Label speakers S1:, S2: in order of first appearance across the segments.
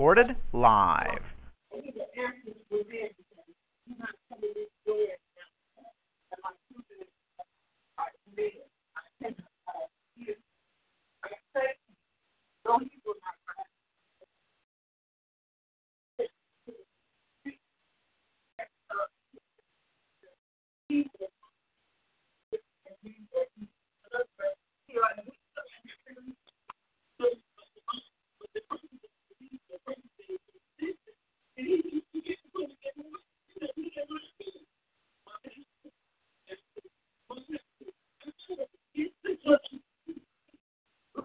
S1: Recorded live.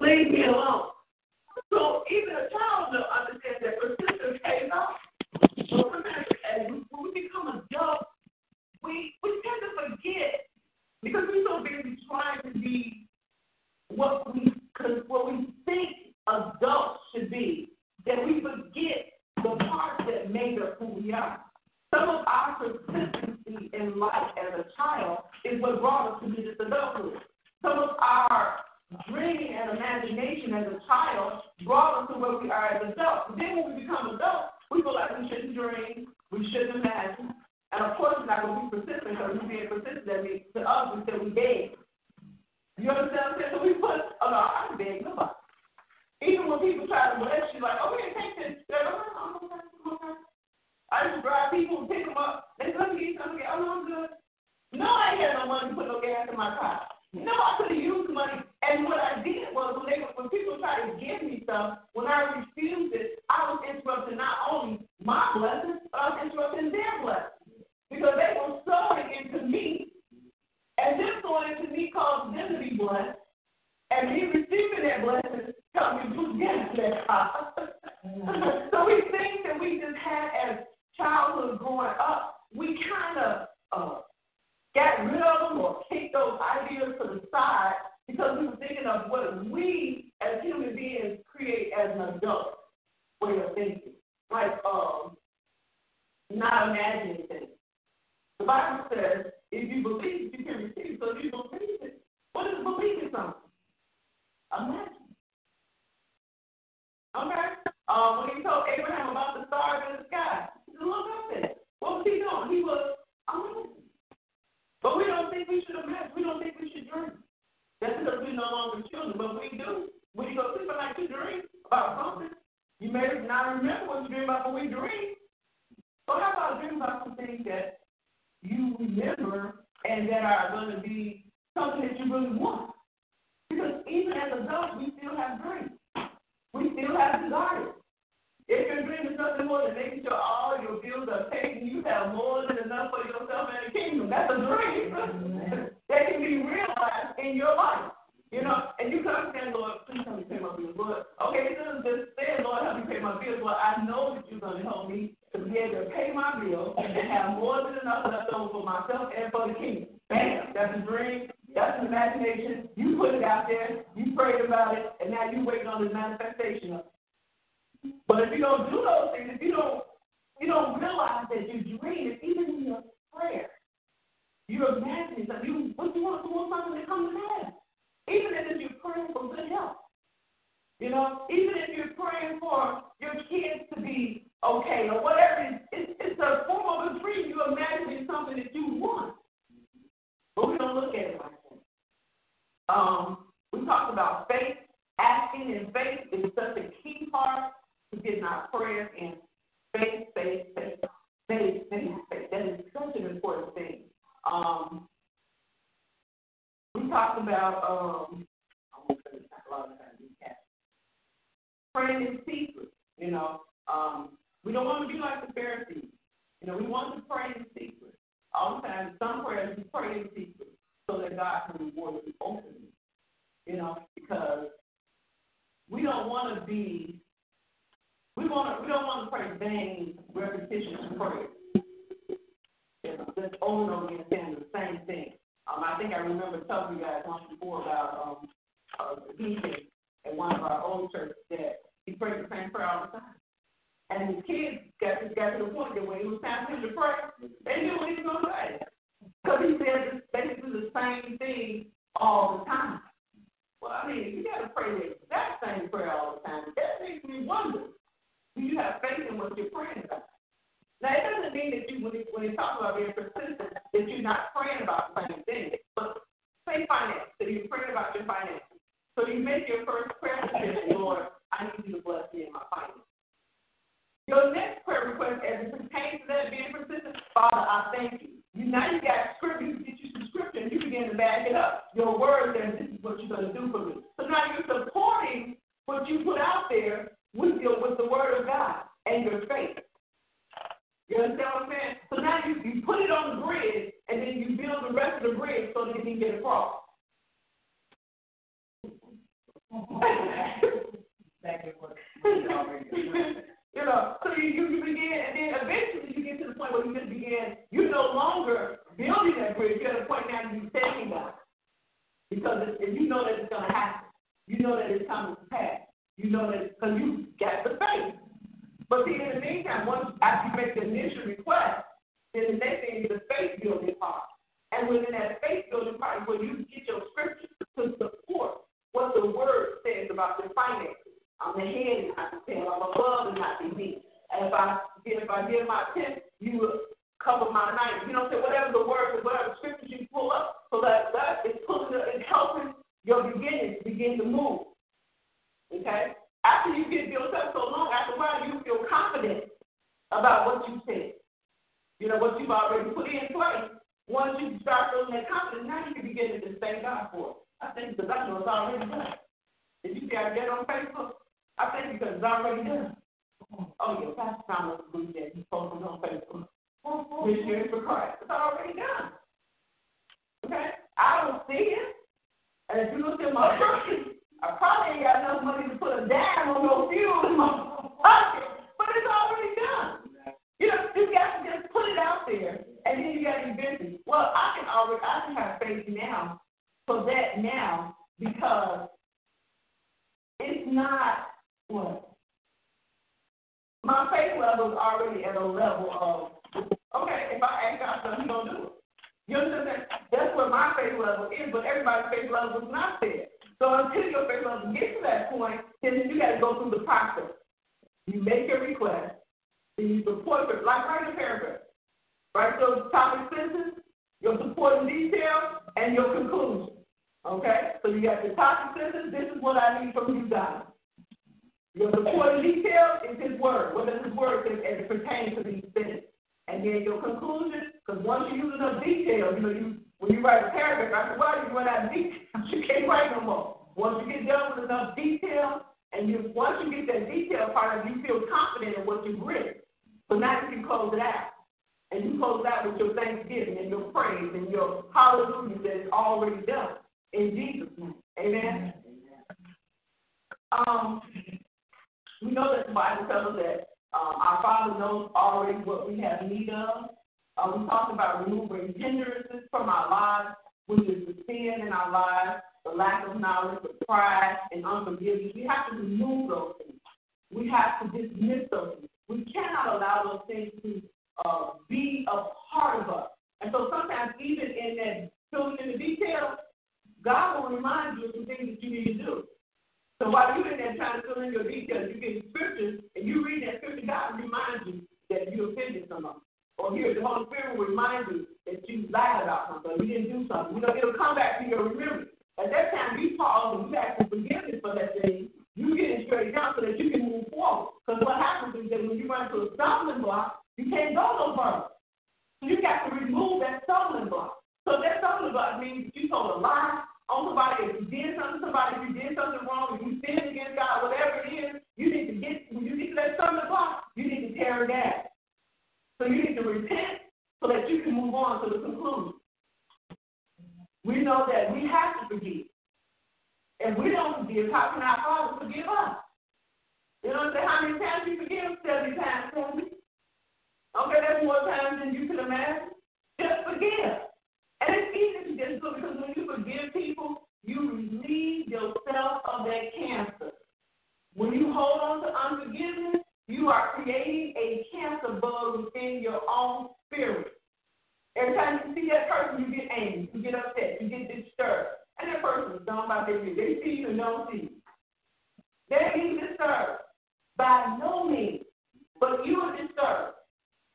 S2: Leave me alone. So even a child will understand that persistence pays off. So sometimes as when we become adults, we we tend to forget because we're so busy trying to be what we cause what we think adults should be that we forget the parts that made us who we are. Some of our consistency in life as a child is what brought us to be this adulthood. Some of our dreaming and imagination as a child brought us to where we are as adults. But then when we become adults, we feel like we shouldn't dream, we shouldn't imagine. And of course, we're not going to be persistent because we being persistent, that means to us, we say we beg. You understand what I'm saying? So we put, oh no, I don't nobody. About it, and now you're waiting on the manifestation of it. But if you don't do those things, if you don't, you don't realize that you dream, if even in your prayer, you're imagining something. You, what you want, you want something to come to pass. Even if you're praying for good health. You know, even if you're praying for your kids to be okay or whatever, it's, it's a form of a dream. You're imagining something that you want. But we don't look at it like that. Um, we talked about faith. Asking in faith is such a key part to getting our prayers in. Faith, faith, faith, faith, faith, faith. That is such an important thing. Um, we talked about um, praying in secret. You know, um, we don't want to be like the Pharisees. You know, we want to pray in secret. Time, some prayers we pray in secret so that God can reward you openly. You know, because we don't want to be, we want we don't want to pray vain repetition prayer. You know, just over and over again saying the same thing. Um, I think I remember telling you guys once before about um, the deacon at one of our old churches that he prayed the same prayer all the time. And his kids got to, got to the point that when it was time for him to pray, they knew what he was going to say. Because he said basically the same thing all the time. Well, I mean, you got to pray the exact same prayer all the time. That makes me wonder do you have faith in what you're praying about? Now, it doesn't mean that you, when you, when you talk about being persistent, that you're not praying about the same thing. But say finance, that you're praying about your finances. So you make your first prayer petition, Lord, I need you to bless me in my finances. Your next prayer request, as it pertains to that being persistent, Father, I thank you. You now you got scripture, you get you some scripture, and you begin to back it up. Your word says this is what you're going to do for me. So now you're supporting what you put out there then you got to go through the process. You make your request, then you support it, like write a paragraph. Write your topic sentence, your supporting details, and your conclusion. Okay? So you got your topic sentence, this is what I need from you guys. Your supporting detail is his word. What does his word say as it pertains to these things? And then your conclusion, because once you use enough detail, you know, you when you write a paragraph, after a while you run out of detail. You can't write no more. Once you get done with enough detail, and you once you get that detail part of you feel confident in what you've written. So now you can close it out. And you close out with your thanksgiving and your praise and your hallelujah that is already done. In Jesus' name. Amen. Um, we know that the Bible tells us that um, our Father knows already what we have need of. Uh, we talked about removing hindrances from our lives, which is the sin in our lives, the lack of knowledge, the pride, and unforgiveness. We have to remove those things. We have to dismiss those things. We cannot allow those things to uh, be a part of us. And so sometimes, even in that filling in the details, God will remind you of the things that you need to do. So while you're in there trying to fill in your details, you get scriptures, and you read that scripture, God will remind you that you offended someone. Or here, the Holy Spirit will remind you that you lied about something, you didn't do something. You know, it'll come back to your remembrance. At that time, you pause and you ask for forgiveness for that thing. You get it straight down so that you can move forward. Because what happens is that when you run into a stumbling block, you can't go no further. You got to remove that stumbling block. So that stumbling block means you told a lie on somebody, if you did something to somebody, if you did something wrong, if you sinned against God, whatever it is, you need to get, when you get to that stumbling block, you need to tear it down. So you need to repent so that you can move on to the conclusion. We know that we have to forgive. And we don't forgive. How can our Father forgive us? You know what I'm saying? How many times you forgive? 70 times 70. Okay, that's more times than you can imagine. Just forgive. And it's easy to just do because when you forgive people, you relieve yourself of that cancer. When you hold on to unforgiveness, you are creating a cancer bug within your own spirit. Every time you see that person, you get angry, you get upset, you get disturbed. And that person is done by their They see you and don't see you. They're being disturbed. By no means. But you are disturbed.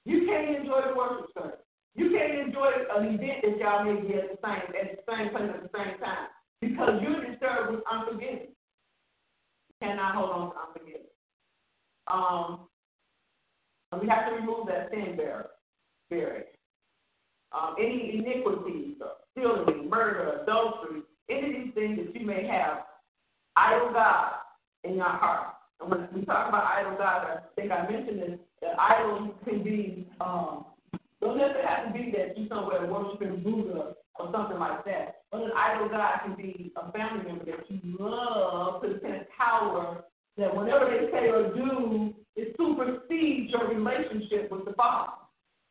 S2: You can't enjoy the worship service. You can't enjoy an event that y'all may be at the same at the same place at the same time because you're disturbed with unforgiveness. You cannot hold on to unforgiveness. Um, we have to remove that sin barrier. Um, any iniquities, stealing, murder, adultery, any of these things that you may have, idol God in your heart. And when we talk about idol God, I think I mentioned this, that idols can be, um, necessarily have to be that you somewhere worshiping Buddha or something like that. But an idol God can be a family member that you love to the power that whatever they say or do, it supersedes your relationship with the Father.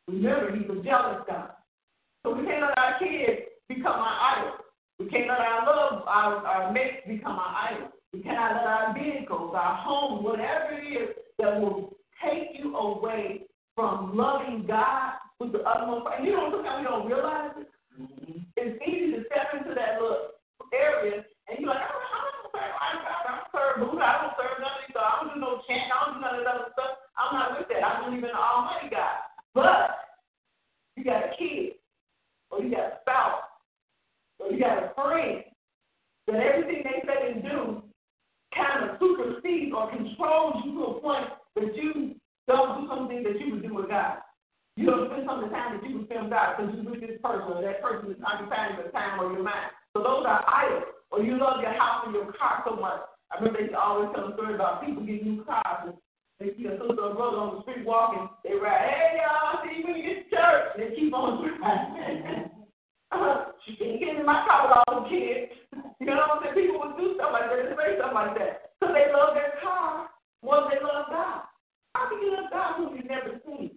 S2: Remember, He's a jealous God. So we can't let our kids become our idols. We can't let our love, our, our mates become our idols. We cannot let our vehicles, our homes, whatever it is that will take you away from loving God with the utmost. And you know, sometimes we don't realize it. Mm-hmm. It's easy to step into that little area and you're like, oh, I Buddha, I don't serve none of these, I don't do no chant, I don't do none of that other stuff. I'm not with that. I believe in the Almighty God. But you got a kid, or you got a spouse, or you got a friend that everything they say and do kind of supersedes or controls you to a point that you don't do something that you would do with God. You don't spend some of the time that you would spend God because you're with this person or that person is occupying your time or your mind. So those are idols. Or you love your house or your car so much. I remember they used to always tell a story about people getting new cars. And they see a sister or brother on the street walking. They ride, hey, y'all, see you when you get to church. They keep on driving. she can't get in my car with all the kids. You know what I'm saying? People would do stuff like that and say stuff like that. So they love their car more than they love God. How can you love God whom you've never seen?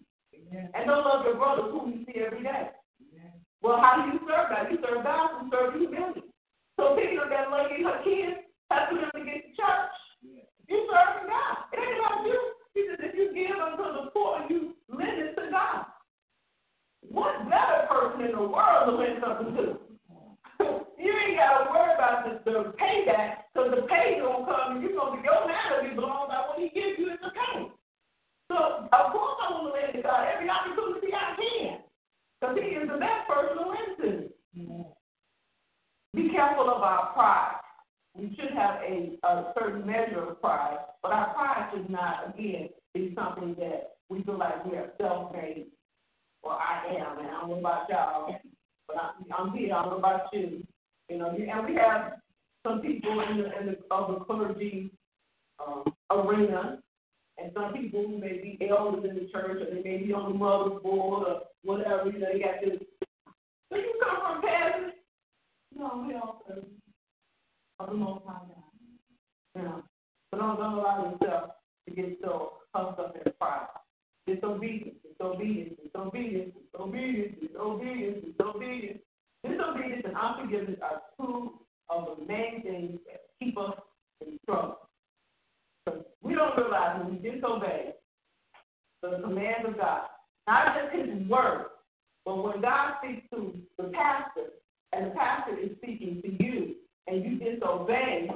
S2: And don't love your brother whom you see every day? Well, how do you serve God? You serve God who serves you really. So picking up that lady her kids helping them to get to church. You serving God. It ain't about you. He says if you give unto the poor, you lend it to God. What better person in the world to lend something to? you ain't got to worry about the, payback because the pay gonna come and you're gonna be your will be blown by what he gives you in the. So of course I want to lend to God every opportunity I can. Because he is the best person to lend to. Be careful of our pride. We should have a, a certain measure of pride, but our pride should not, again, be something that we feel like we are self-made. Well, I am, and I don't know about y'all, but I, I'm here. I don't know about you. You know, and we have some people in the, in the of the clergy um, arena, and some people who may be elders in the church, or they may be on the mother's board, or whatever. You know, they got this. So you come from pastors? No, we don't serve of the Most High God. So don't, don't allow yourself to get so puffed up in pride. Disobedience, disobedience, disobedience, disobedience, disobedience, disobedience. Disobedience and unforgiveness are two of the main things that keep us in trouble. So we don't realize when we disobey the commands of God, not just His word, but when God speaks to the pastor, and the pastor is speaking to you, and you disobey,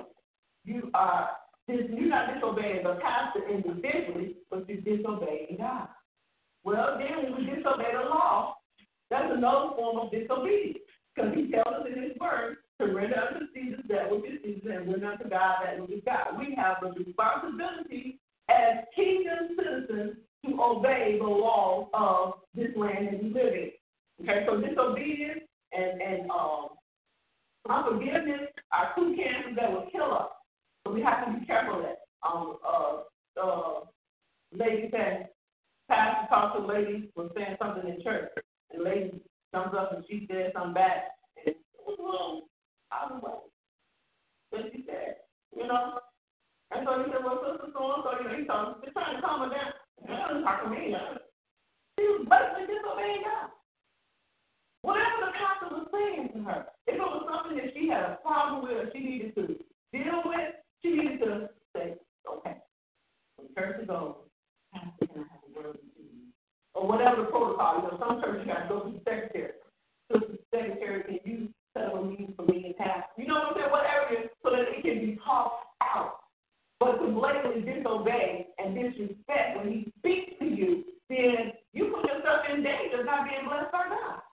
S2: you are you're not disobeying the pastor individually, but you're disobeying God. Well, then when we disobey the law, that's another form of disobedience. Because he tells us in his word to render unto Caesar that which is Caesar and render unto God that which is God. We have a responsibility as kingdom citizens to obey the laws of this land that we live in. Okay, so disobedience and, and um, unforgiveness are two cancers that will kill us. So we have to be careful that. Um, uh, uh, lady said, Pastor talked to a lady was saying something in church, and the lady comes up and she said something back, and what's wrong? I was like, but she said, you know. And so he said, well, sister, so and so, you know, he's trying to calm her down. And I was talking to me. He was blatantly disobeying God. Whatever the pastor was saying to her, if it was something that she had a problem with or she needed to deal with, she needed to say, okay, when church is over, pastor, can I have a word with you? Or whatever the protocol. You know, some churches you got to go to the secretary. So the secretary, can you settle a meeting for me and pastor? You know what I'm saying? Whatever it is, so that it can be talked out. But to blatantly disobey and disrespect when he speaks to you, then you put yourself in danger of not being blessed by God.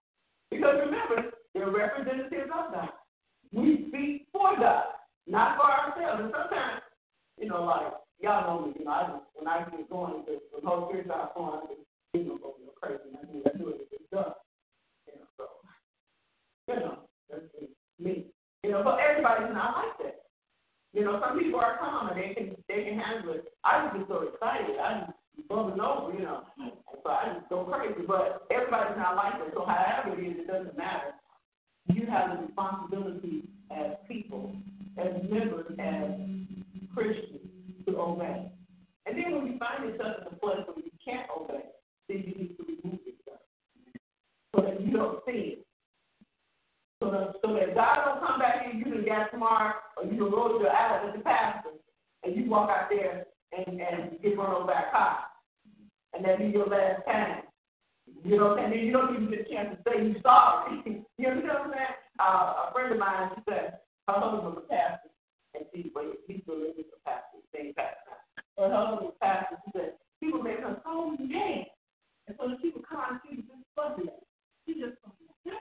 S2: Because remember, they're representatives of God. We speak for God, not for ourselves. And sometimes, you know, like y'all know me, you know, I just when I get going the whole church out going, I just you know go crazy I do I do it it's done. You know, so you know, that's me. You know, but everybody's not like that. You know, some people are calm and they can they can handle it. I just get so excited. I just bubbling over, you know. So I just go crazy. But everybody's not like that. So however matter. You have the responsibility as people, as members, as Christians, to obey. And then when you find yourself in a place where you can't obey, then you need to remove yourself. So that you don't see it. So that, so that God don't come back and you done got smart or you done rolled your eyes at the pastor and you walk out there and, and get run over by a car. And that be your last time. You know what I'm saying? Then you don't even get a chance to say you're sorry. you know what I'm saying? Uh, a friend of mine, she said, her husband was a pastor. And she, well, he's still living a pastor, same pastor. Her husband was a pastor. She said, people make her so mad. And so the people come and she was just fuzzy. She just, yeah.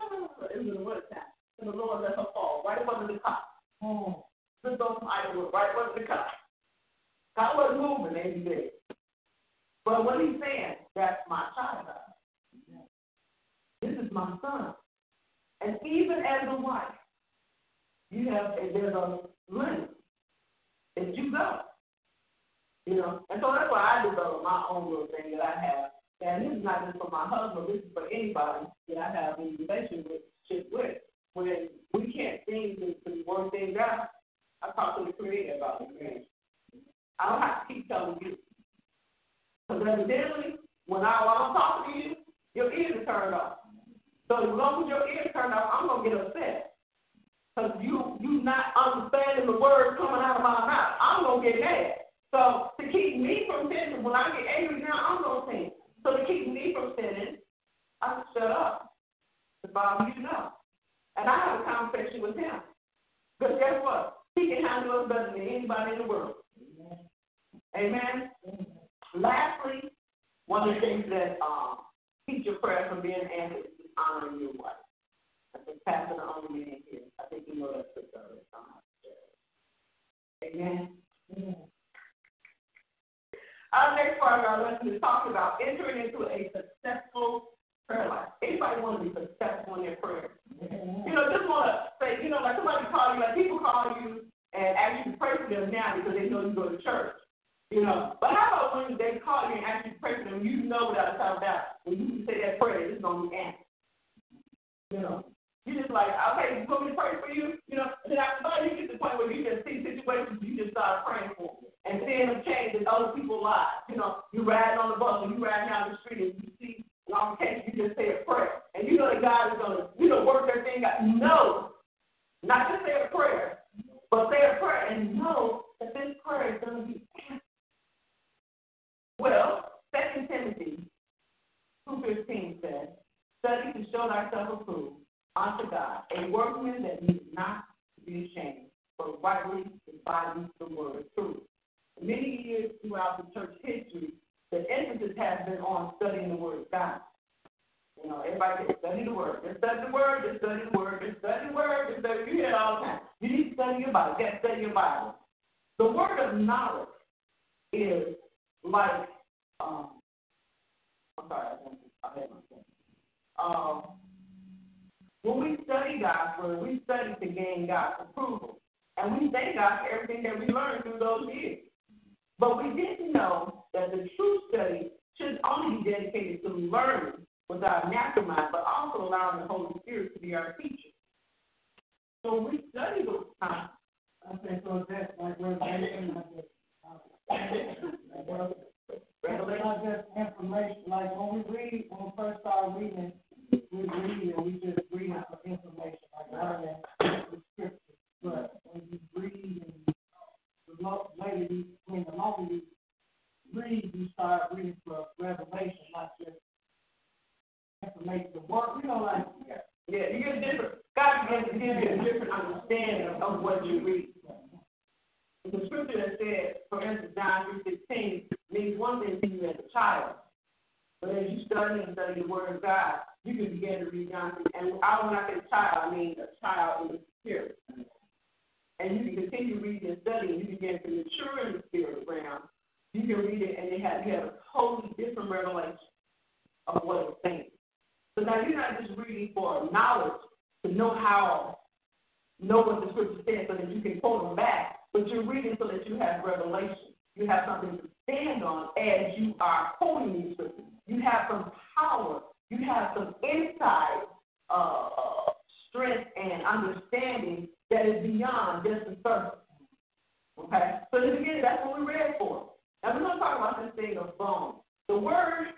S2: It was in the winter time. And the Lord let her fall right up under the cot. Oh. Slipped on some ironwood right up under the cot. God wasn't moving, and he did. But what he's saying, that's my child. This is my son. And even as a wife, you have there's a limit that you go. You know, and so that's why I develop my own little thing that I have. And this is not just for my husband, this is for anybody that I have a relationship with. When we can't seem to, to work things out, I talk to the creator about it. I don't have to keep telling you. Because evidently, when, I, when I'm talking to you, your ears are turned off. So as long as your ears turned off, I'm gonna get upset. Because you you not understanding the words coming out of my mouth. I'm gonna get mad. So to keep me from sinning, when I get angry now, I'm gonna sin. So to keep me from sinning, I have to shut up. The Bible you know. And I have a conversation with him. Because guess what? He can handle us better than anybody in the world. Amen. Lastly, one of the things that um, keeps your prayer from being answered is honoring your wife. I think Pastor the only man here. I think you know that scripture already. Amen. Amen. Our next part of our lesson is talking about entering into a successful prayer life. Anybody want to be successful in their prayer? Mm-hmm. You know, just want to say, you know, like somebody call you, like people call you and ask you to pray for them now because they know you go to church. You know, but how about when they call you and ask you to pray for them, you know without a doubt about when you say that prayer, it's to be answered. You know, you just like, okay, you want me to pray for you? You know, and after that, you get to the point where you just see situations, you just start praying for and seeing them change in other people's lives. You know, you riding on the bus or you riding down the street and you see an altercation, you just say a prayer. And you know that God is to, you know, work that thing out. No, not just say a prayer, but say a prayer and know that this prayer is to be answered. Well, 2 Timothy 2.15 says, Study to show thyself approved unto God, a workman that needs not to be ashamed, but rightly dividing the word of truth. Many years throughout the church history, the emphasis has been on studying the word of God. You know, everybody can study the word. Just study the word, just study the word, just study the word, just study. You hear it all the time. You need to study your Bible. You got to study your Bible. The word of knowledge is like um, I'm sorry, I had my um, when we study God's word, we study to gain God's approval. And we thank God for everything that we learned through those years. But we didn't know that the true study should only be dedicated to learning with our natural mind, but also allowing the Holy Spirit to be our teacher. So we study those times. Uh,
S3: say so that's like like this. Revelation. Not just information. Like when we read, when we first start reading, we read and we just read for information, like learning the scripture. But when you read and the lo- later you, I mean, the longer you read, you start reading for revelation, not just information. The work, you know, like yeah.
S2: Yeah, you get a different. God begins to give you a different understanding of, of what you read. The scripture that said, for instance, John 3.16 means one thing to you as a child. But as you study and study the Word of God, you can begin to read John 3. And I, when I say child, I mean a child in the spirit. And you can continue reading and studying. You begin to mature in the spirit realm. You can read it, and you have, you have a totally different revelation of what it's saying. So now you're not just reading for knowledge to know how, know what the scripture says so that you can quote them back, but you're reading so that you have revelation. You have something to stand on as you are quoting these scriptures. You have some power. You have some insight, uh, strength, and understanding that is beyond just the surface. Okay? So in the beginning, that's what we read for. Now we're going to talk about this thing of bones. The word,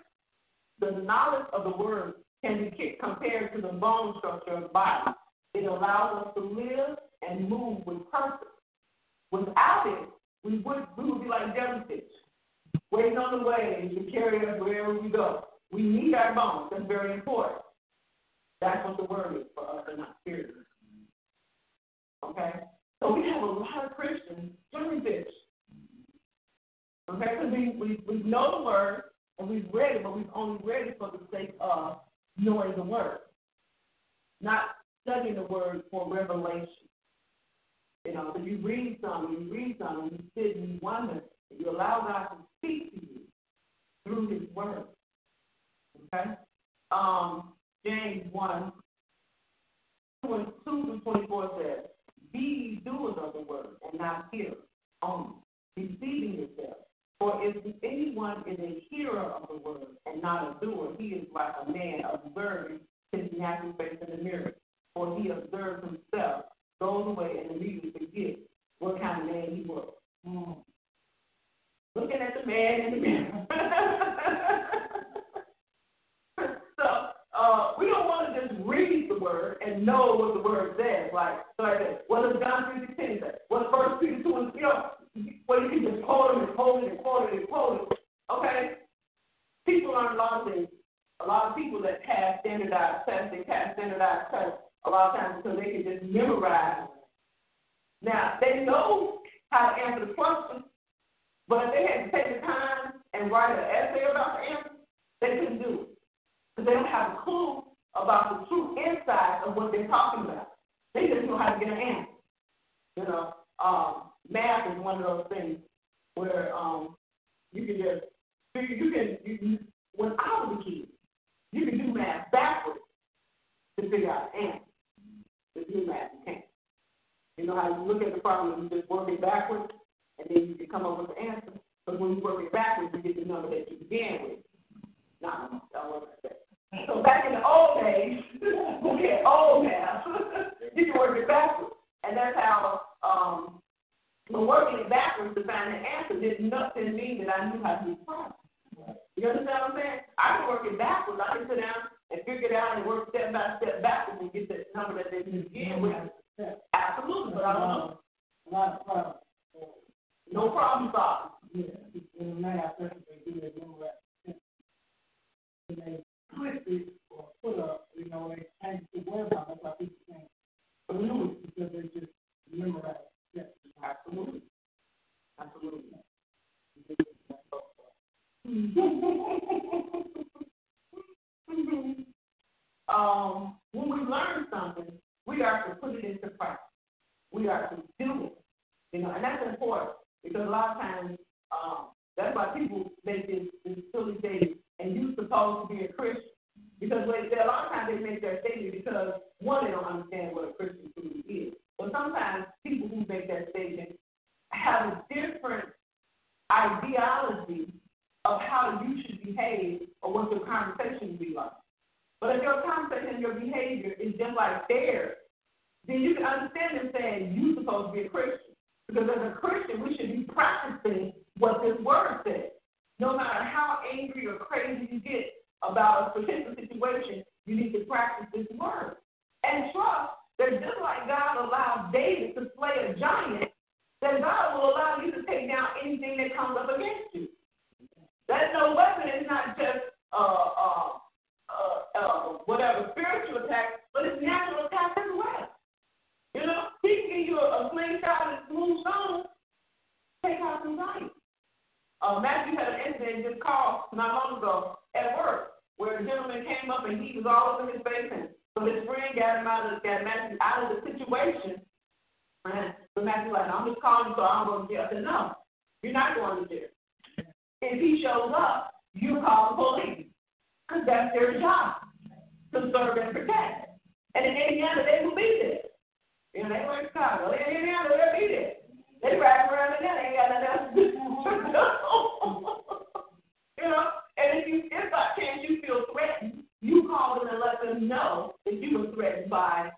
S2: the knowledge of the word can be compared to the bone structure of the body. It allows us to live and move with purpose. Without it, we would we would be like jellyfish, waiting on the waves to carry us wherever we go. We need our bones. That's very important. That's what the word is for us and not spirit. Okay? So we have a lot of Christians jellyfish. Okay? Because we, we, we know the word and we've read it, but we've only read it for the sake of knowing the word, not studying the word for revelation. You know, so you read something, you read something, you sit and you wonder, and you allow God to speak to you through His word. Okay? Um, James 1, 2 through 24 says, Be ye doers of the word, and not hearers only, deceiving yourselves. For if anyone is a hearer of the word and not a doer, he is like a man observing his natural face in the mirror. For he observes himself, goes away, and immediately forgets what kind of man he was. Mm. Looking at the man in the mirror. so uh, we don't want to just read the word and know what the word says. Like, like that. What does John 3 say? What First Peter 2 and know, well, you can just quote them and quote it and quote it and quote it. Okay? People learn a lot of. A lot of people that pass standardized tests, they pass standardized tests a lot of times because they can just memorize. Now, they know how to answer the question, but if they had to take the time and write an essay about the answer, they couldn't do it. Because they don't have a clue about the true insight of what they're talking about. They just know how to get an answer. You know, um, math is one of those things where um, you can just you can you, when I was a kid, you can do math backwards to figure out the answer. To do math, you can't. You know how you look at the problem and you just work it backwards, and then you can come up with the answer. But when you work it backwards, you get the number that you began with. No, that wasn't that. So back in the old days, okay, old math, you can work it backwards, and that's how um, but working it backwards to find the answer didn't nothing mean that I knew how to do the problem. You understand what I'm saying? I can work it backwards. I can sit down and figure it out and work step by step backwards and get the number that they can begin with. Absolutely, but I don't know.
S3: Of problems.
S2: No problem solving.
S3: Yeah, in math, that's what they do. When they twist it or
S2: uh, put up, you know, they know that you were threatened by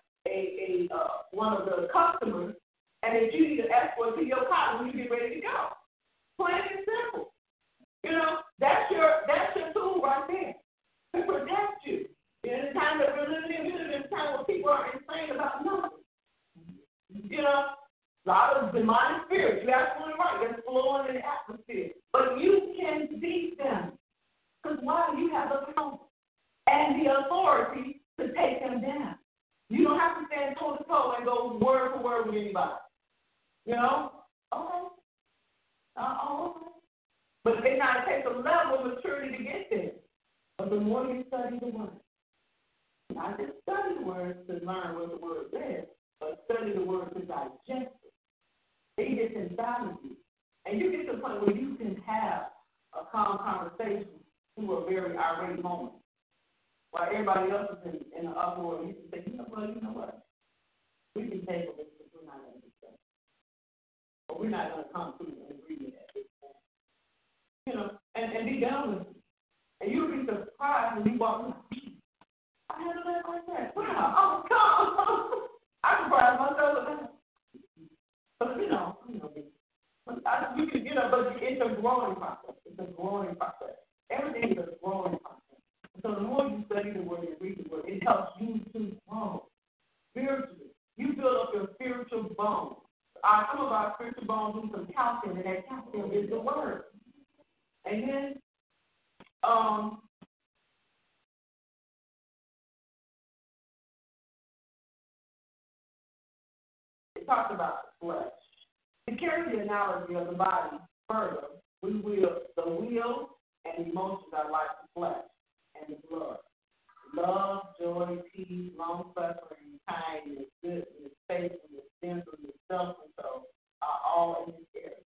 S2: joy, peace, long suffering, kindness, goodness, faithfulness, gentleness, self control are all in this area.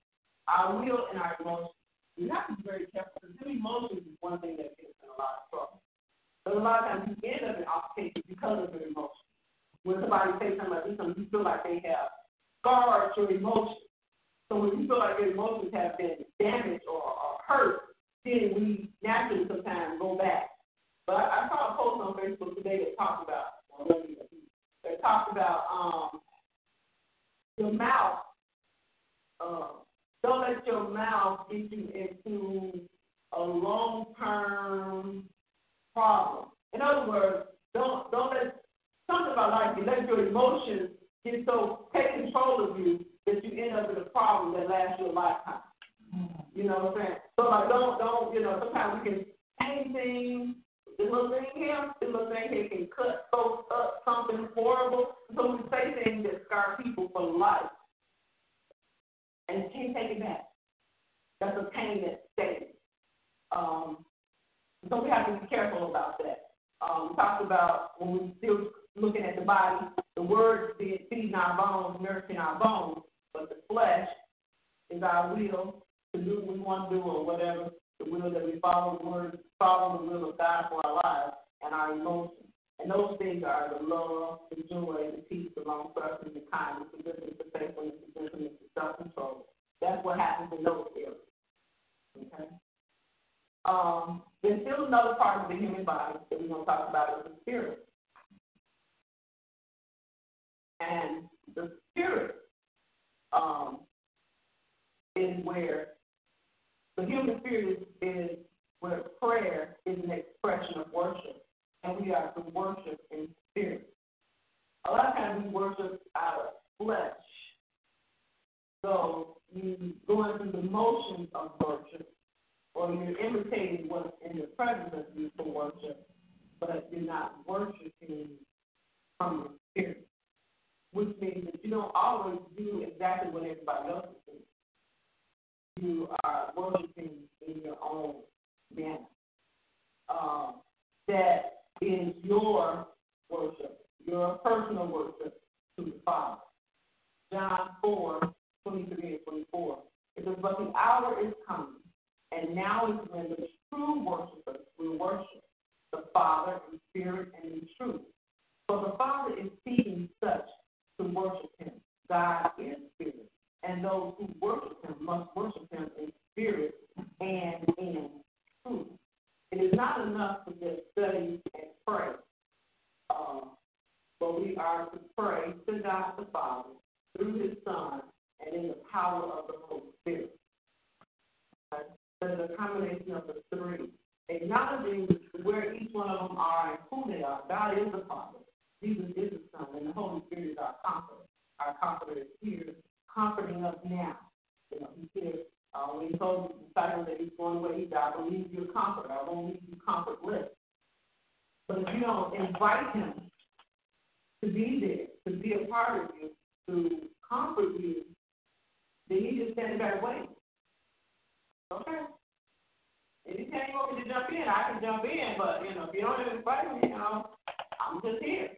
S2: Our will and our emotions. We have to be very careful because emotions is one thing that gets in a lot of trouble. But a lot of times you end up in altercations because of your emotions. When somebody says something like this, you feel like they have scarred your emotions. Worship in spirit. A lot of times we worship out of flesh. So you going through the motions of worship, or you're imitating what's in the presence of you for worship, but you're not worshiping from the spirit. Which means that you don't always do exactly what everybody else is doing. You are worshiping in your own manner. Um, that is your worship, your personal worship to the Father. John 4, 23 and 24. It says, But the hour is coming, and now is when the true worshipers will worship the Father in spirit and in truth. For the Father is seeking such to worship him, God in spirit. And those who worship him must worship him in spirit and in truth. It is not enough to just study and pray, uh, but we are to pray to God the Father through his Son and in the power of the Holy Spirit. Okay? There's a combination of the three. Acknowledging where each one of them are and who they are. God is the Father. Jesus is the Son, and the Holy Spirit is our comforter. Our comforter is here, comforting us now. You know, He's here. Uh, when He told the disciples that He's going away, He said, "I will leave you a comforter. I won't leave you comfortless." But if you don't invite Him to be there, to be a part of you, to comfort you, then He just standing back waiting. Okay. Anytime you want me to jump in, I can jump in. But you know, if you don't invite me, you know, I'm just here.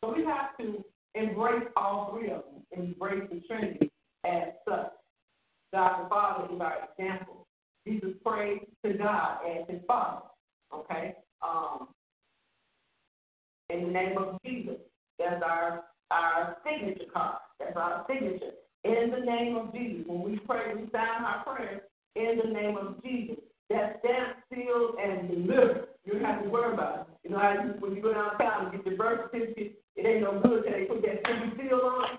S2: So we have to embrace all three of them, embrace the Trinity as such. God the Father is our example. Jesus prayed to God as his Father. Okay? Um, in the name of Jesus. That's our our signature card. That's our signature. In the name of Jesus. When we pray, we sign our prayers in the name of Jesus. That's stamped, sealed, and delivered. You don't have to worry about it. You know how you, when you go downtown and get your birth certificate, it ain't no good till they put that seal on.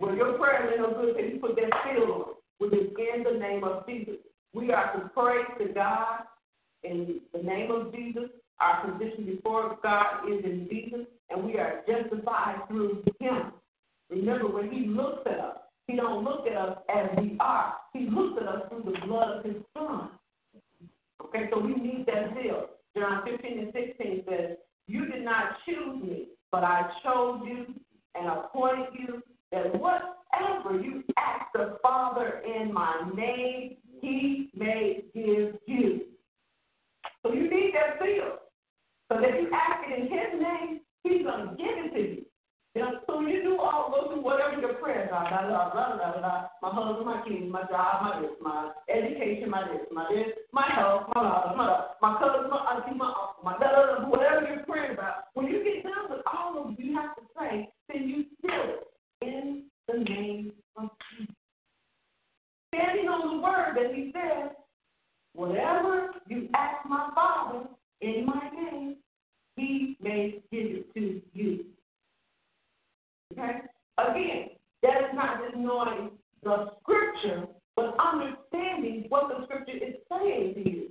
S2: Well, your prayer ain't no good till you put that seal on which is in the name of Jesus. We are to pray to God in the name of Jesus. Our position before God is in Jesus, and we are justified through Him. Remember, when He looks at us, He don't look at us as we are. He looks at us through the blood of His Son. Okay, so we need that seal. John 15 and 16 says, You did not choose me, but I chose you and appointed you that whatever you ask the Father in my name, he may give you. So you need that seal. So that you ask it in his name, he's going to give it to you. You know, so you do all go through whatever your prayers are, blah, blah, blah, blah, blah, my husband, my kids, my job, my this, my education, my this, my this, my health, my blah, my blah, my cousin, my auntie, my uncle, my blah, blah, blah, whatever you're praying about. When you get done with all of them, you have to pray, then you seal it in the name of Jesus. Standing on the word that he says, whatever you ask my Father in my name, he may give it to you. Okay? Again, that is not just knowing the scripture, but understanding what the scripture is saying to you.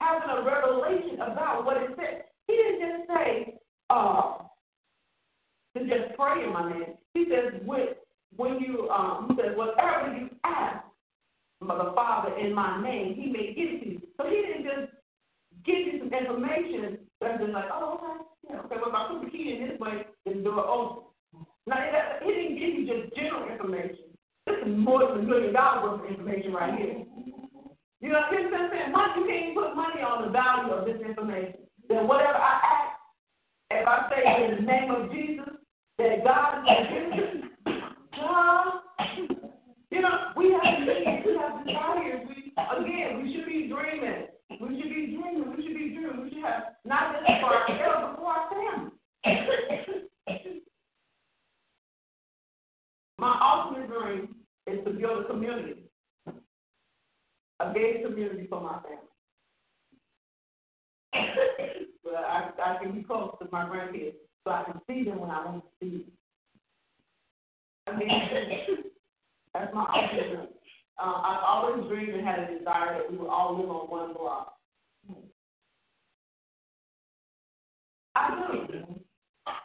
S2: Having a revelation about what it says. He didn't just say, uh, to just pray in my name. He says, when, when you, um, he says, whatever you ask the Father in my name, he may give it to you. So he didn't just give you some information that's just like, oh, okay, yeah, okay, well, if I put the key in this way, the door opens. Now, he didn't give you just general information. This is more than a million dollars worth of information right here. You know what I'm saying? Once you can't put money on the value of this information, then whatever I ask, if I say in the name of Jesus, that God is going to You know, we have we have. We, again, we should be dreaming. We should be dreaming. We should be dreaming. We should have not just for ourselves, but for our family. My ultimate dream is to build a community, a gay community for my family. I, I can be close to my grandkids so I can see them when I want to see them. That's my optimism. Um, uh, I've always dreamed and had a desire that we would all live on one block. I do.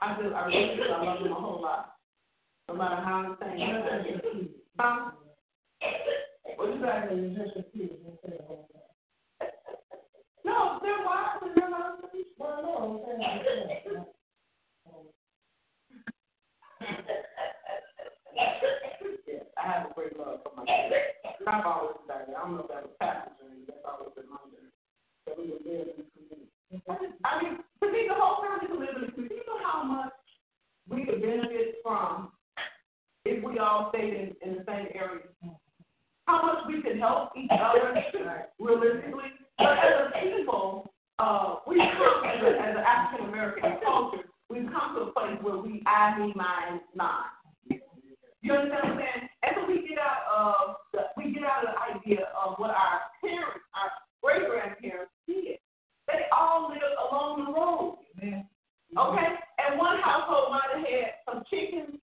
S2: I do. I really do. I love them a whole lot. No matter how I'm saying it. Huh? What you say? No, they're wild and they're not. Well, no, I'm saying. I have a great love for my church. And I've always been that way. I don't know if that was pastor's journey, that's always been my journey. That we were there in the community. I mean, to me, the whole family can live in the community. You know how much we could benefit from if we all stayed in, in the same area. How much we could help each other realistically. But as a people, uh, we come as, as an African American culture, we've come to a place where we I, me, mine, mine. You understand what I'm saying? we get out of the, we get out of the idea of what our parents, our great grandparents did? They all lived along the road. Amen. Okay, and one household might have had some chickens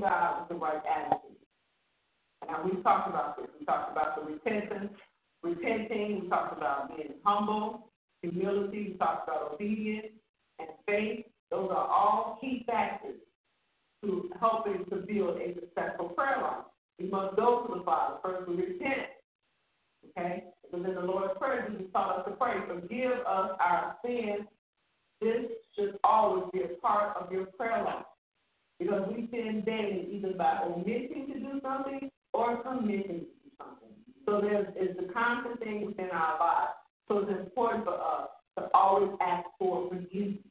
S2: God with the right attitude. Now, we've talked about this. We talked about the repentance, repenting. We talked about being humble, humility. We talked about obedience and faith. Those are all key factors to helping to build a successful prayer life. We must go to the Father. First, we repent. Okay? But then the Lord's Prayer, Jesus taught us to pray, forgive us our sins. This should always be a part of your prayer life. Because we sin daily, either by omitting to do something or committing to do something. So there's it's a constant thing within our lives. So it's important for us to always ask for forgiveness.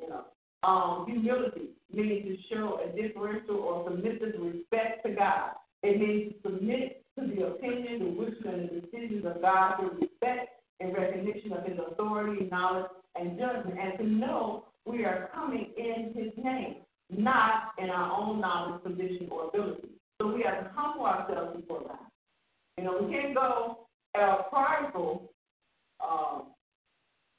S2: You know, um, humility means to show a differential or submissive respect to God. It means to submit to the opinion, the wisdom, and the decisions of God through respect and recognition of His authority, knowledge, and judgment, and to know we are coming in His name, not in our own knowledge, position, or ability. So we have to humble ourselves before God. You know, we can't go uh, prideful um,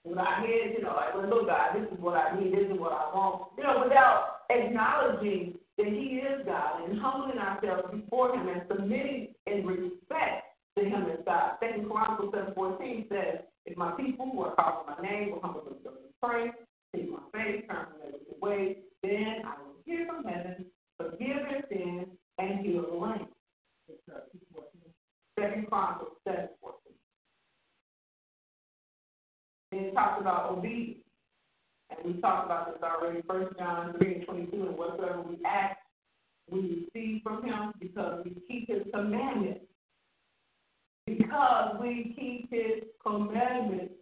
S2: with our heads, you know, like, well, look, God, this is what I need, this is what I want, you know, without acknowledging that He is God and humbling ourselves before Him and submitting in respect to Him as God. Second Chronicles seven fourteen says, "If my people who are called my name will humble themselves and pray, seek my face, turn from their wicked ways, then I will hear from heaven, forgive their sins, and heal the land." Second Chronicles seven fourteen. Then it talks about obedience. And we talked about this already, First John 3 and 22, and whatsoever we ask, we receive from him because we keep his commandments. Because we keep his commandments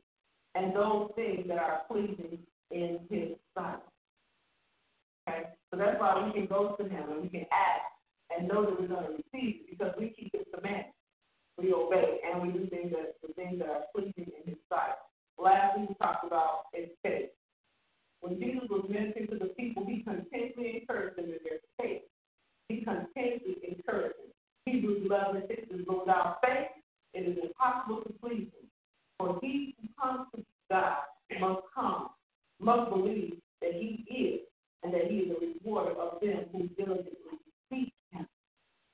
S2: and those things that are pleasing in his sight. Okay? So that's why we can go to him and we can ask and know that we're going to receive because we keep his commandments. We obey and we do things that the things that are pleasing in his sight. Lastly, we talked about his faith. When Jesus was ministering to the people, he continually encouraged them in their faith. He continually encouraged them. Hebrews 11 6 is without faith, it is impossible to please him. For he who comes to God must come, must believe that he is, and that he is a rewarder of them who diligently seek him.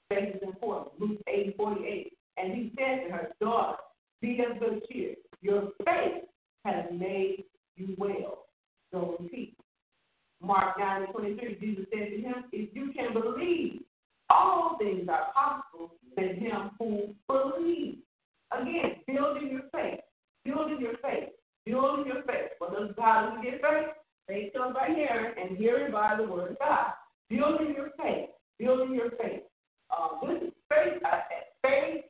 S2: Faith is important. Luke 8 48. And he said to her, Daughter, be of good cheer. Your faith has made you well. Go in peace. Mark 9 and 23, Jesus said to him, If you can believe, all things are possible to him who believes. Again, building your faith, building your faith, building your faith. What does God do faith? Faith comes by hearing, and hearing by the word of God. Building your faith, building your faith. Uh, this is faith, uh, faith,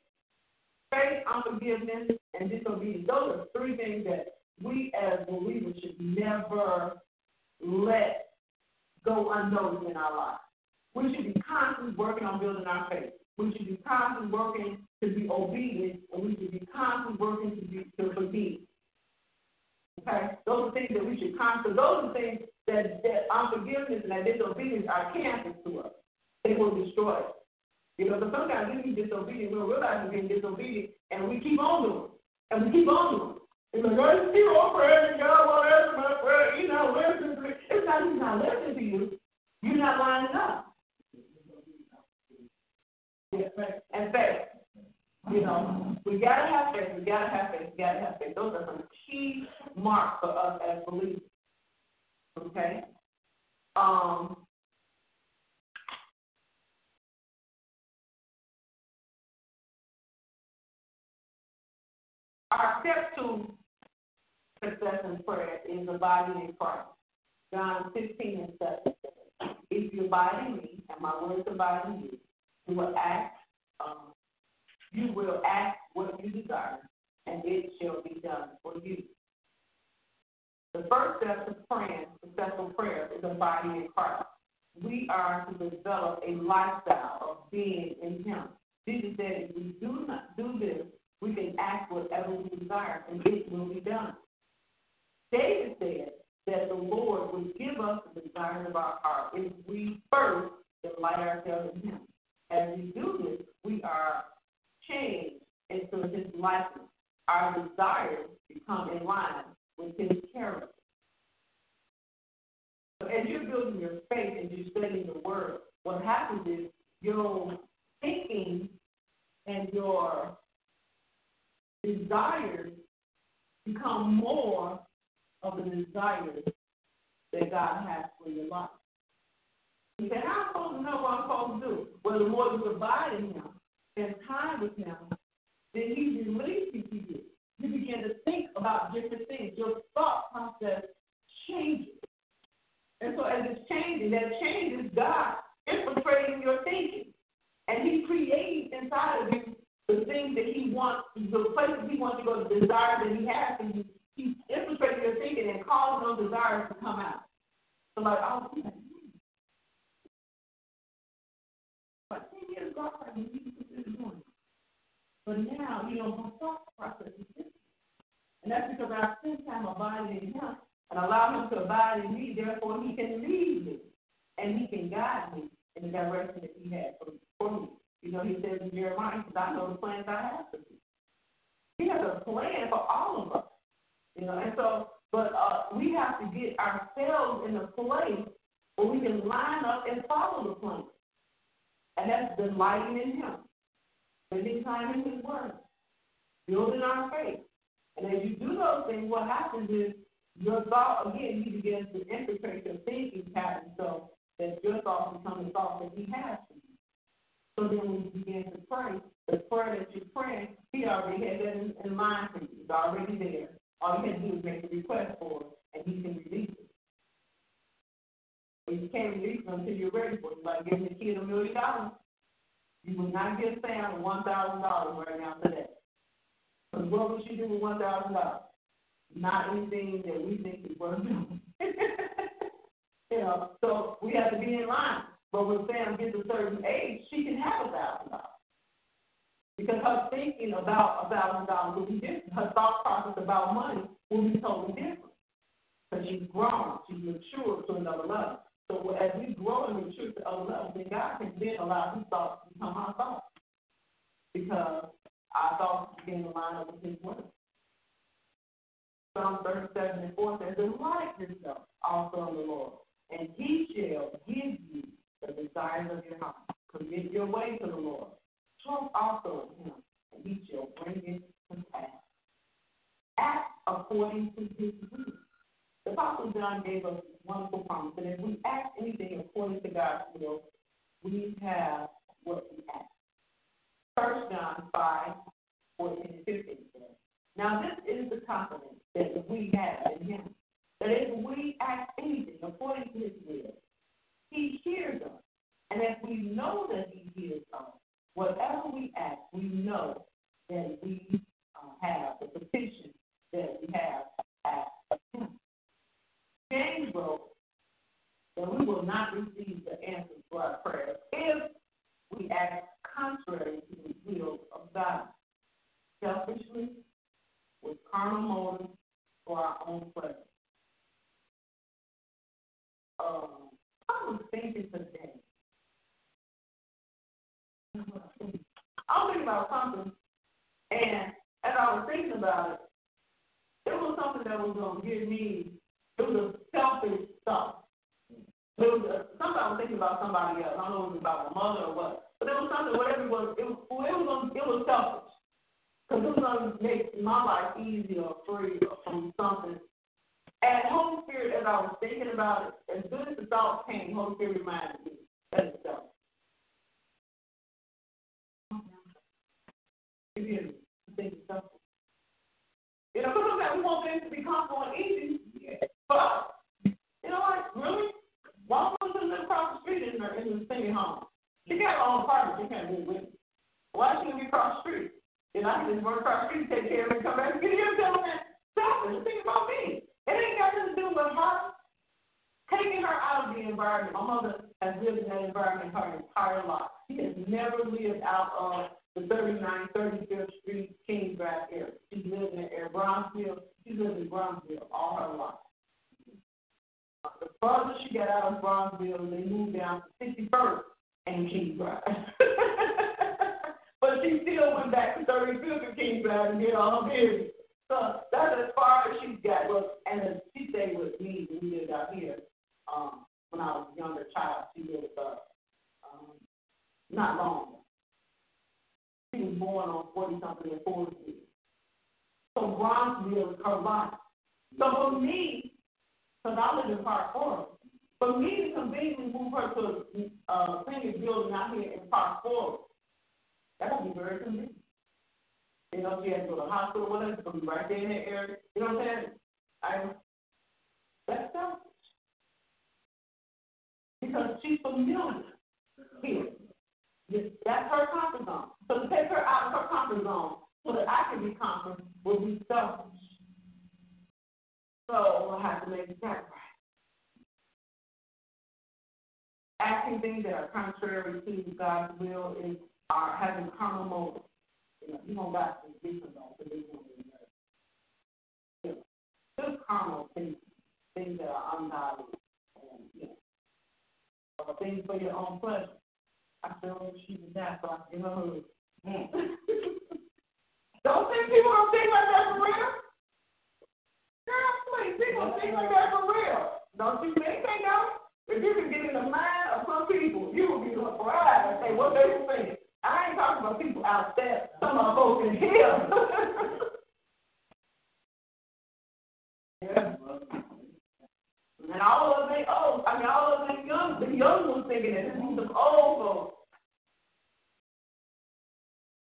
S2: faith, unforgiveness, and disobedience. Those are three things that we as believers should never let go unnoticed in our lives. We should be constantly working on building our faith. We should be constantly working to be obedient, and we should be constantly working to be to forgive. Okay, those are things that we should constantly. Those are things that that unforgiveness and that disobedience are cancers to us. They will destroy us. You know, but sometimes we be disobedient. We'll realize we're being disobedient, and we keep on doing, and we keep on doing. It's like, I just keep on praying, God won't answer my prayer. You're not listening to me. It's not he's not listening to you. You're not lining up. And faith. You know, we gotta have faith. We gotta have faith. We gotta have faith. Those are some key marks for us as believers. Okay. Um. Our step to success in prayer is abiding in Christ. John 15 and 7. If you abide in me and my words abide in you, you will act, um, you will ask what you desire, and it shall be done for you. The first step to praying successful prayer is in Christ. We are to develop a lifestyle of being in Him. Jesus said, if we do not do this, we can ask whatever we desire, and it will be done. David said that the Lord would give us the desires of our heart if we first delight ourselves in Him. As we do this, we are change into his likeness. Our desires become in line with his character. So as you're building your faith and you're studying the word, what happens is your thinking and your desires become more of the desires that God has for your life. You say, how am I supposed to know what I'm supposed to do? Well, the more you abide in Him, spend time with Him, then He releases you. You begin to think about different things. Your thought process changes. And so as it's changing, that changes God infiltrating your thinking. And He creates inside of you the things that He wants, the places He wants to go, the desires that He has for you. He's infiltrating your thinking and causing those desires to come out. So like, oh, but ten years ago, I doing it. But now, you know, my thought process is different. And that's because I spend time abiding in Him and allow Him to abide in me. Therefore, He can lead me and He can guide me in the direction that He has for, me. You know, He says in Jeremiah, says, I know the plans I have for you. He has a plan for all of us. You know, and so, but uh, we have to get ourselves in a place where we can line up and follow the plan. And that's delighting in Him, spending time in His Word, building our faith. And as you do those things, what happens is your thought, again, He begins to infiltrate your thinking pattern so that your thoughts become the thoughts that He has for you. So then when you begin to pray, the prayer that you're praying, He already has that in, in mind for you. It's already there. All you have to do is make a request for it, and He can release it. But you can't release it until you're ready for it. It's like giving a kid a million dollars. You will not give Sam one thousand dollars right now today. Because what would you do with one thousand dollars? Not anything that we think is worth doing. you know, so we have to be in line. But when Sam gets a certain age, she can have a thousand dollars. Because her thinking about a thousand dollars will be different. Her thought process about money will be totally different. Because she's grown, she's matured to another level. So as we grow and mature to other levels, then God can then allow his thoughts to become our thoughts. Because our thoughts begin to line up with his word. Psalm 37 and 4 says, Delight yourself also in the Lord, and he shall give you the desires of your heart. Commit your way to the Lord trust also in him, and he shall bring it to pass. Act according to his will. The Apostle John gave us wonderful promise that if we ask anything according to God's will, we have what we ask. First John 5, 14 and 15 says, Now this is the confidence that we have in him, that if we ask anything according to his will, he hears us. And if we know that he hears us, whatever we ask, we know that we uh, have the petition that we have. James wrote that we will not receive the answers to our prayers if we act contrary to the will of God, selfishly, with carnal motives, for our own pleasure. Um, I was thinking today I was thinking about something, and as I was thinking about it, it was something that was going to give me, was a selfish stuff. A, something I was thinking about somebody else. I don't know if it was about my mother or what, but it was something, whatever it was, it was, it was, it was selfish. Because it was going to make my life easier or free from something. And Holy Spirit, as I was thinking about it, as soon as the thought came, Holy Spirit reminded me that it's selfish. You know, sometimes we want things to be comfortable and easy, but you know what? Really, one person live across the street in the in the singing home. She got her own apartment. She can't live with me. Why shouldn't we be across the street? Know, I can just work across the street, take care of it, come back and get here and tell them that selfish. Think about me. It ain't got nothing to do with her taking her out of the environment. My mother has lived in that environment her entire life. She has never lived out of the 39, 35th Street, King Drive area. She's lived in the area, Bronzeville. She's lived in Bronzeville all her life. The further she got out of Bronzeville, they moved down to 61st and King Drive. but she still went back to 35th King side and get all her. So that's as far as she's got. Well, and she stayed with me when we lived out here. Um, when I was a younger child, she lived uh, um, not long. She was born on 40 something and 40. So Bronzeville is her life. So for me, because I live in Park Forest, for me to conveniently move her to a uh, building out here in Park Forest, that would be very convenient. You know, she had to go to the hospital, whatever, it's going to be right there in that area. You know what I'm saying? I, that's selfish. Because she's familiar here. That's her comfort zone. So to take her out of her comfort zone so that I can be comfortable will be selfish. So I have to make a sacrifice. Acting things that are contrary to God's will is are having carnal motives. You know, you don't got to be on to be you know, carnal things, things that are ungodly, and you know, or things for your own pleasure. I feel she was that, so I can hug. Mm. don't think people don't think like that for real. Girl, please, people think like that for real. Don't you think they know? If you can get in the mind of some people, you will be surprised and say what they were saying. I ain't talking about people out there. Some of folks in here. yeah. And all of them old. I mean, all of them young. The young ones thinking that this is some old folks.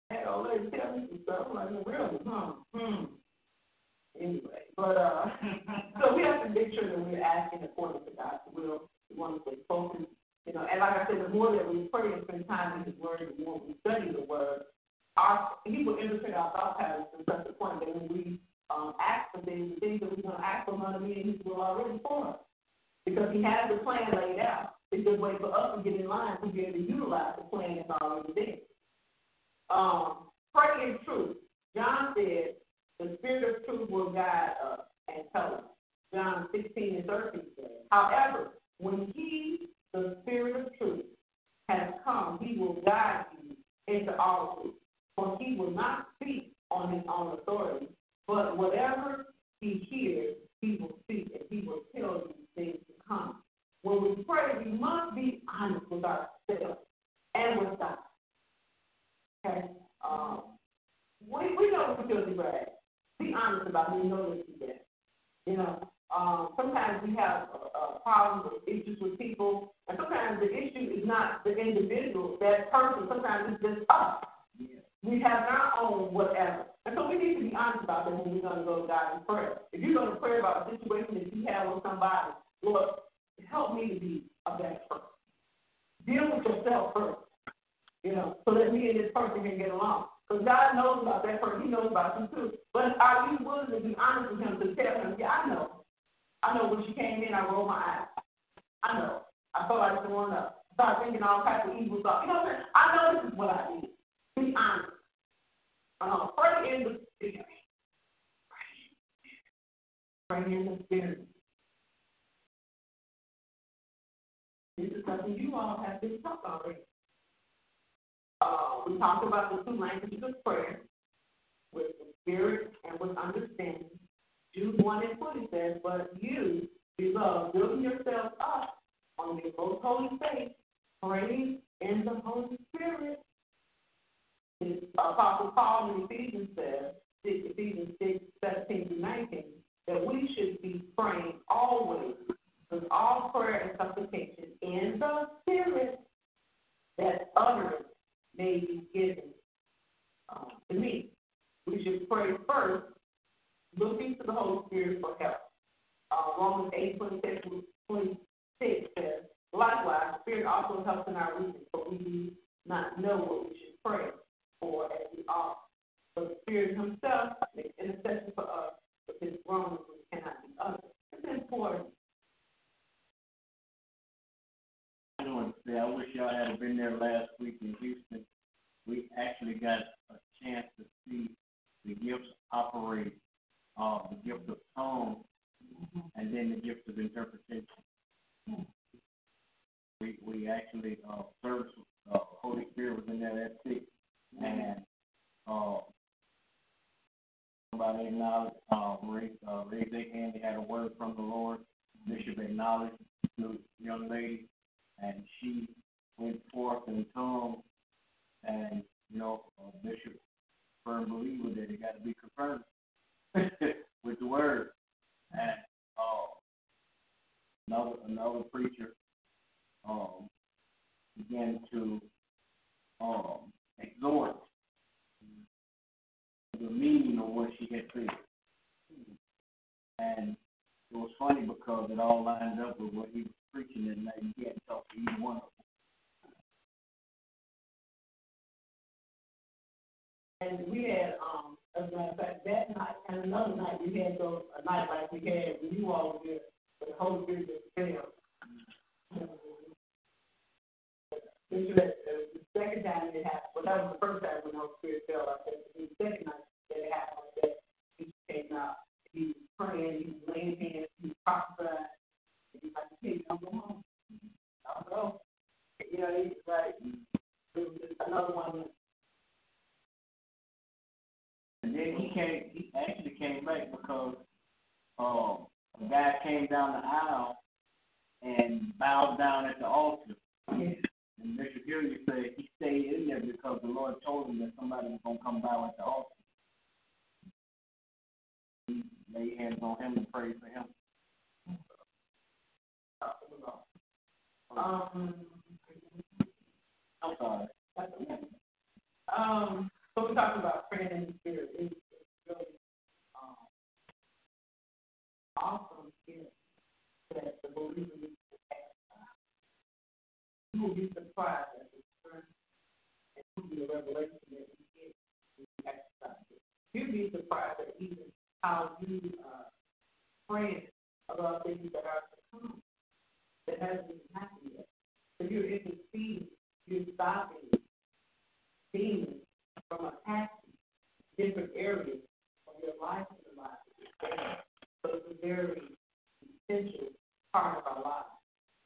S2: That old lady tell me some stuff like, really, huh? Hmm. Anyway, but uh, so we have to make sure that we're acting according to God's will. We want to stay focused you know, and like I said, the more that we pray and spend time in His Word, the more we study the Word, our He will infiltrate our thought patterns to such a point that when we um, ask for things, the things that we're going to ask for to be in will already for us, because He has the plan laid out. It's just wait for us to get in line to be able to utilize the plan that's already there. Um, pray in truth. John said, "The Guide us uh, and us." John 16 and 13 says. However, when He the Spirit of truth has come, he will guide you into all truth. For he will not speak on his own authority, but whatever he hears, he will speak, and he will tell you things to come. When we pray, we must be honest with ourselves and with God. Okay? Um, we, we know we're filthy rags. Be honest about it. We know that you get. You know, um, sometimes we have uh, problems or issues with people, and sometimes the issue is not the individual, that person. Sometimes it's just us. Yeah. We have our own whatever. And so we need to be honest about that when we're going to go to God in prayer. If you're going to pray about a situation that you have with somebody, Lord, help me to be a better person. Deal with yourself first, you know, so that me and this person can get along. Because God knows about that person. He knows about you too. But are you willing to be honest with him to tell him, yeah, I know. I know when she came in, I rolled my eyes. I know. I felt like throwing up. Start thinking all types of evil thoughts. You know what I'm saying? I know this is what I did. Be honest. Uh, pray in the spirit. Pray in the spirit. This is something you all have been taught already. Uh, we talked about the two languages of prayer with the spirit and with understanding. Jude 1 and 20 says, But you, beloved, building yourself up on your most holy faith, praying in the Holy Spirit. Apostle Paul in Ephesians says, Ephesians 6, 17 to 19, that we should be praying always with all prayer and supplication in the Spirit, that utterance may be given uh, to me. We should pray first looking to the Holy Spirit for help. Uh, Romans 8, 26, 26 says, Likewise, the Spirit also helps in our weakness, but we do not know what we should pray for as we ought. But the Spirit Himself makes intercession for us with His groanings which cannot be uttered. It's important.
S4: I want to say, I wish y'all had been there last week in Houston. We actually got a chance to see the gifts operate uh, the gift of tongues, and then the gift of interpretation. We we actually uh, service uh, Holy Spirit was in there at six, and uh, Somebody acknowledged, uh, raised, uh, raised their hand. They had a word from the Lord. Bishop acknowledged the young lady, and she went forth in tongues. And you know, uh, Bishop, firm believer that it got to be confirmed with the word. And uh, another another preacher um, began to um, exhort the meaning of what she had said. And it was funny because it all lined up with what he was preaching night. He hadn't talked to either one of them.
S2: And we had, um, as a matter of fact, that night and another night, we had those, a night like we had when you all were here, the Holy Spirit just fell. Bishop, uh, the second time it happened, well, that was the first time when the Holy Spirit fell, I said, the second night that it happened, that he came out, he was praying, he was laying hands, he was prophesying, and he's like, hey, I'm going home. I'll go. You know, he's like, it was just another one
S4: And then he came. He actually came back because um, a guy came down the aisle and bowed down at the altar. And Bishop Hillary said he stayed in there because the Lord told him that somebody was going to come bow at the altar. He laid hands on him and prayed for him.
S2: Um,
S4: I'm sorry.
S2: Um, so we're talking about praying in the spirit. It's, it's really um, awesome here that the believer needs to exercise. You will be surprised at the strength and be a revelation that we get when we exercise it. You'll be surprised at even how you uh, pray about things that are to come that hasn't even happened yet. So you're interceding, you're stopping demons from attacking different areas of your life and the life of your family. So it's a very essential part of our lives.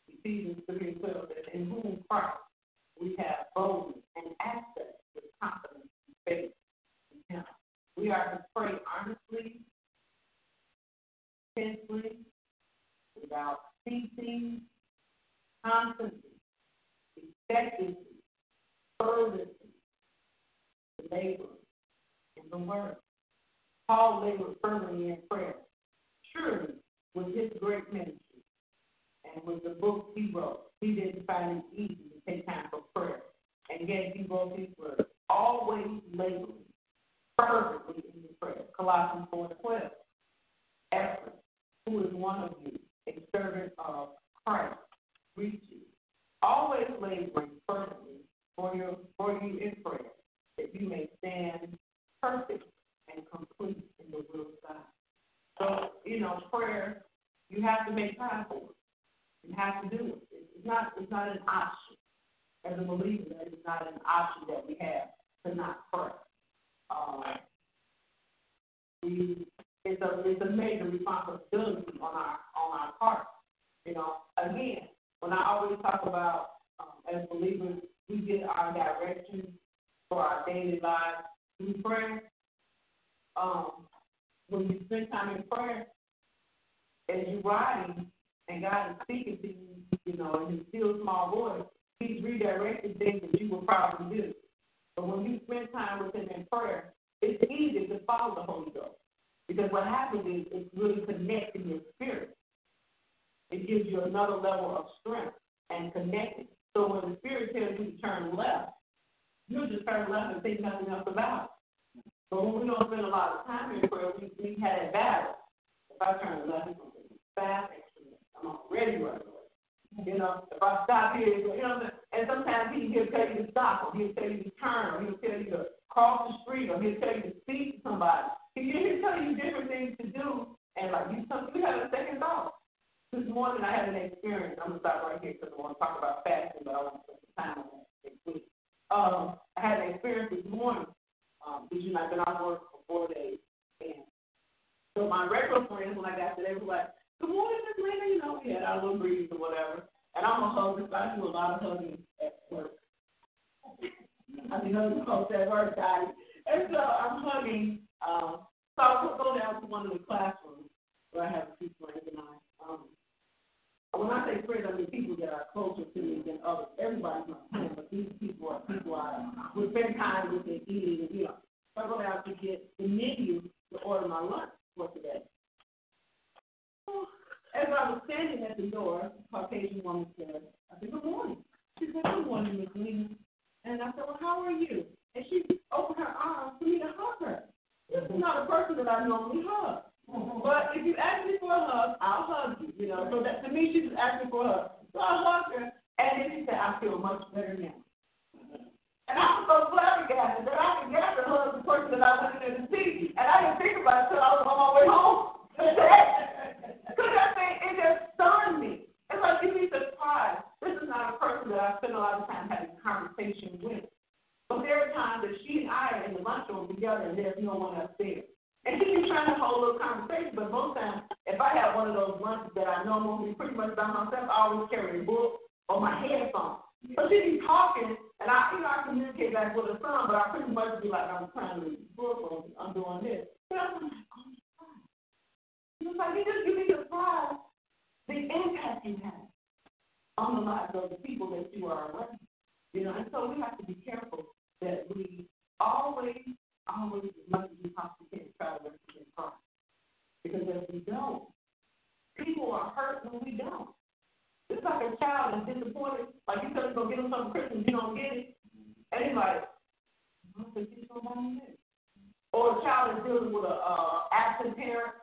S2: Ephesians 3 and 12 says, In whom Christ we have boldness and access with confidence and faith in Him. We are to pray earnestly, intensely, without ceasing, constantly, effectively, fervently, labor in the word. Paul labored fervently in prayer. Surely, with his great ministry and with the books he wrote, he didn't find it easy to take time for prayer. And yet he wrote his word, always laboring fervently in the prayer. Colossians 4 12. Epaphras, who is one of you, a servant of Christ, reach you. Always laboring fervently for, your, for you in prayer that you may stand perfect and complete in the will of God. So, you know, prayer, you have to make time for it. You have to do it. It's not it's not an option. As a believer, that is not an option that we have to not pray. Um, we it's a it's a major responsibility on our on our part. You know, again, when I always talk about um, as believers, we get our direction for our daily lives through prayer. Um, when you spend time in prayer, as you're riding and God is speaking to you, you know, in his still small voice, he's redirecting things that you will probably do. But when you spend time with him in prayer, it's easy to follow the Holy Ghost. Because what happens is it's really connecting your spirit. It gives you another level of strength and connecting. So when the spirit tells you to turn left, you'll just turn left and think nothing else about it. But when we don't spend a lot of time in prayer, we, we had a battle. If I turn left, it's going to fast, I'm already running. You know, if I stop here, you know, and sometimes he, he'll tell you to stop, or he'll tell you to turn, or he'll tell you to cross the street, or he'll tell you to speak to somebody. He'll tell you different things to do, and like you, you have a second thought. This morning I had an experience. I'm gonna stop right here because I want to talk about fasting, but I want to spend some time on that next week. Um, I had an experience this morning. Um, did you not been out work for four days? And so my regular friends, when I got there, they were like, "Good morning, Miss Lena." You know, we had our little breeze or whatever. And I'm a hugger, so I do a lot of hugging at work. I mean, hugging folks at work, guys. And so I'm hugging. Um, so I go down to one of the classrooms where I have a few friends and I. Um, when I say friends, I mean people that are closer to me than others. Everybody's my friend, but these people are people I would spend time with and eating, you know. So I go out to get the menu to order my lunch for today. As I was standing at the door, the Caucasian woman said, I said, Good morning. She said, Good morning, Miss Lena. And I said, Well, how are you? And she opened her arms for me to hug her. This is not a person that I normally hug. But if you ask me for a hug, I'll hug you, you know. So that to me, she was asking for a hug. So I hugged her, and then she said, I feel much better now. And I was so flabbergasted that I could get to hug the person that I there to see. And I didn't think about it until I was on my way home. Because I think it just stunned me. It's like you'd be surprised. This is not a person that I spend a lot of time having conversation with. But there are times that she and I are in the lunchroom together and there's no one else there. And she be trying to hold a little conversation, but most times, if I have one of those lunches that I know I'm going to be pretty much by myself, I always carry a book or my headphones. So she be talking, and I, you know, I communicate back with her son, but I pretty much be like, I'm trying to read the book or I'm doing this. But I'm like, oh, He was like, you just give me surprised the impact you have on the lives of the people that you are around. You know, and so we have to be careful that we always, always, possibly can, try to represent Christ. Because if we don't, people are hurt when we don't. It's like a child is disappointed. Like you said, go get him something Christmas, you don't get it. And he's like, I to buy me this. Or a child is dealing with a uh, absent parent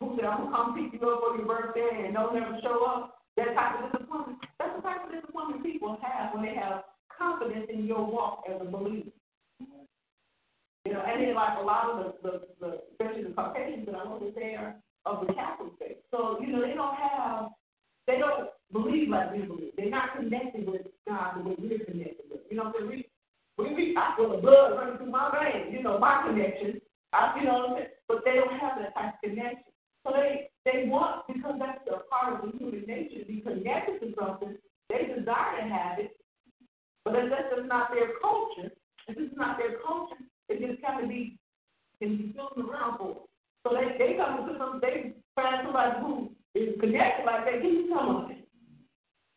S2: who said, I'm to come pick you up for your birthday and don't ever show up. That type of disappointment. That's the type of disappointment people have when they have confidence in your walk as a believer. You know, and then like a lot of the, the, the especially the Caucasians that I know that they are of the Catholic faith. So, you know, they don't have they don't believe like we believe. They're not connected with God the way we're connected with. You know, we we we I feel the blood running through my veins. You know, my connection. I you know, what I'm saying? but they don't have that type of connection. So they they want because that's a part of the human nature to be connected to something. They desire to have it, but that's just not their culture, if it's not their culture, it just kind of be can be floating around for. So they they come to some they find somebody who is connected like that. Give me some of it.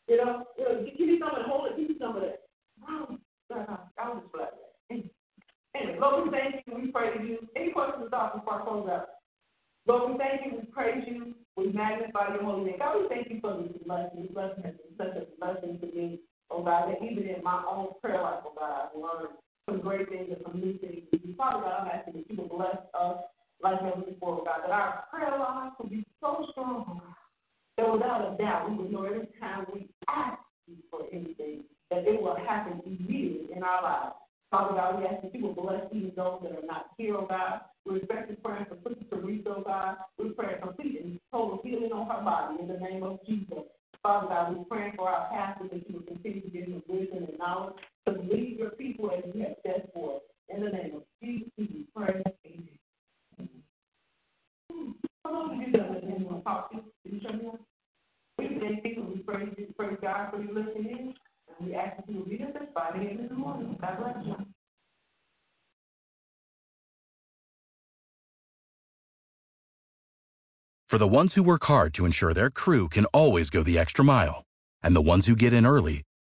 S2: You know, you know give me some of it. Hold it. Give me some of that. I was uh-huh, just glad that. Anyway, Lord, we thank you. We praise you. Any questions or thoughts before I close out? Lord, we thank you. We praise you. We magnify your holy name. God, we thank you for this blessing. This blessing has been such a blessing to me. Oh God, that even in my own prayer life, oh God, I've learned some great things and some new things. Father God, I'm asking that you will bless us like never before, God, that our prayer life will be so strong, that without a doubt we will know every time we ask you for anything, that it will happen immediately in our lives. Father God, we ask that you will bless even those that are not here, oh God. We're especially praying for Sister Teresa, oh God. We're praying complete and total healing on her body in the name of Jesus. Father God, we're praying for our pastor that you will continue to give him wisdom and knowledge to lead your people have set. In the name of Jesus. Amen. You you? We praise you, praise God for you listening in. And we ask that you the morning. God bless you.
S5: For the ones who work hard to ensure their crew can always go the extra mile, and the ones who get in early